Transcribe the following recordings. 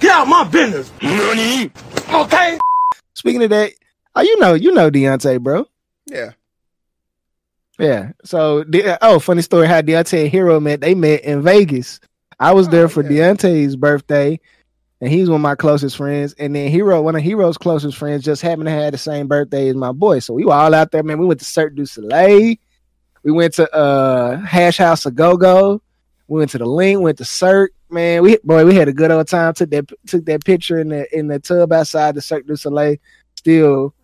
Get out my business. Money. Okay. Speaking of that, oh, you know, you know Deontay, bro. Yeah. Yeah. So, oh, funny story how Deontay and Heero met. They met in Vegas. I was there Oh, for yeah. Deontay's birthday, and he's one of my closest friends. And then Heero, one of Heero's closest friends, just happened to have the same birthday as my boy. So we were all out there, man. We went to Cirque du Soleil. We went to uh Hash House A Go Go. We went to the LINQ. Went to Cirque. Man, we boy, we had a good old time. Took that took that picture in the in the tub outside the Cirque du Soleil. Still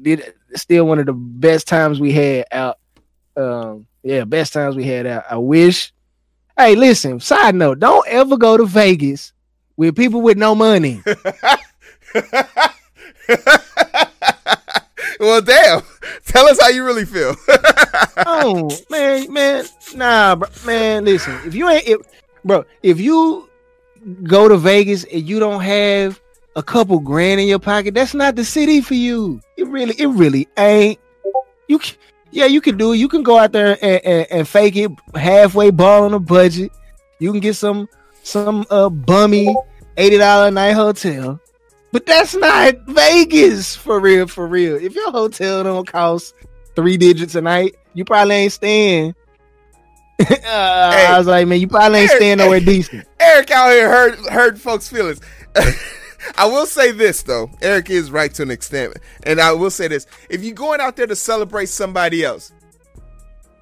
did still one of the best times we had out. Um, yeah, best times we had out. I wish. Hey, listen. Side note: Don't ever go to Vegas with people with no money. well, damn. Tell us how you really feel. oh man, man, nah, bro, man. Listen, if you ain't, if, bro, if you go to Vegas and you don't have a couple grand in your pocket, that's not the city for you. It really, it really ain't. You, yeah, you can do it. You can go out there and, and, and fake it halfway, ball on a budget. You can get some some uh bummy eighty dollar night hotel. But that's not Vegas for real, for real. If your hotel don't cost three digits a night, you probably ain't staying. uh, I was like, man, you probably ain't Eric, staying nowhere decent. Eric out here hurt hurt folks' feelings. I will say this though, Eric is right to an extent, and I will say this: if you're going out there to celebrate somebody else,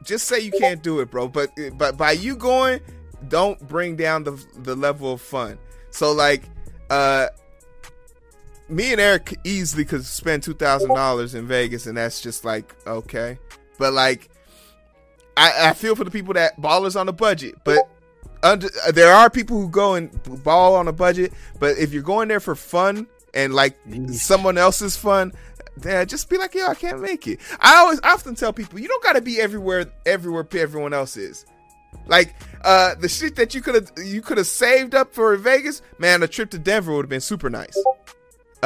just say you can't do it, bro. But but by you going, don't bring down the the level of fun. So like, uh, me and Eric easily could spend two thousand dollars in Vegas, and that's just like okay. But like, I, I feel for the people that ballers on a budget, but under, there are people who go and ball on a budget. But if you're going there for fun and like someone else's fun, then just be like, yo, I can't make it. I always I often tell people you don't got to be everywhere everywhere everyone else is. Like uh the shit that you could have you could have saved up for Vegas, man, a trip to Denver would have been super nice.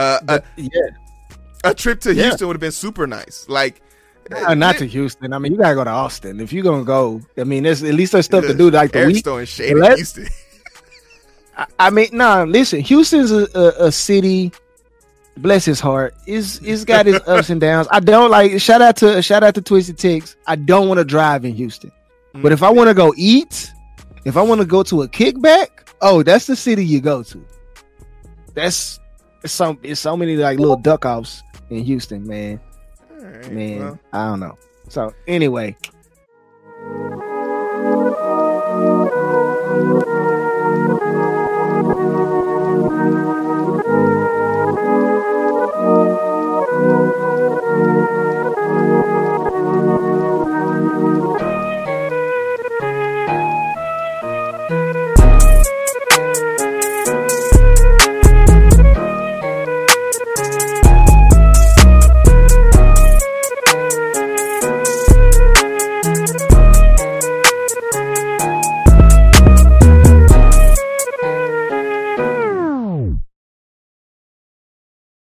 Uh, a, yeah, a trip to Yeah. Houston would have been super nice. Like not to Houston. I mean, you gotta go to Austin if you're gonna go. I mean, there's at least there's stuff to do like the Eric's week. throwing shade at Houston. I, I mean, nah. Listen, Houston's a, a, a city. Bless his heart. Is it's got its ups and downs. I don't like. Shout out to shout out to Twisted Ticks. I don't want to drive in Houston, but if I want to go eat, if I want to go to a kickback, oh, that's the city you go to. That's it's so it's so many like little duck offs in Houston, man. Right, Man, well. I don't know. So anyway,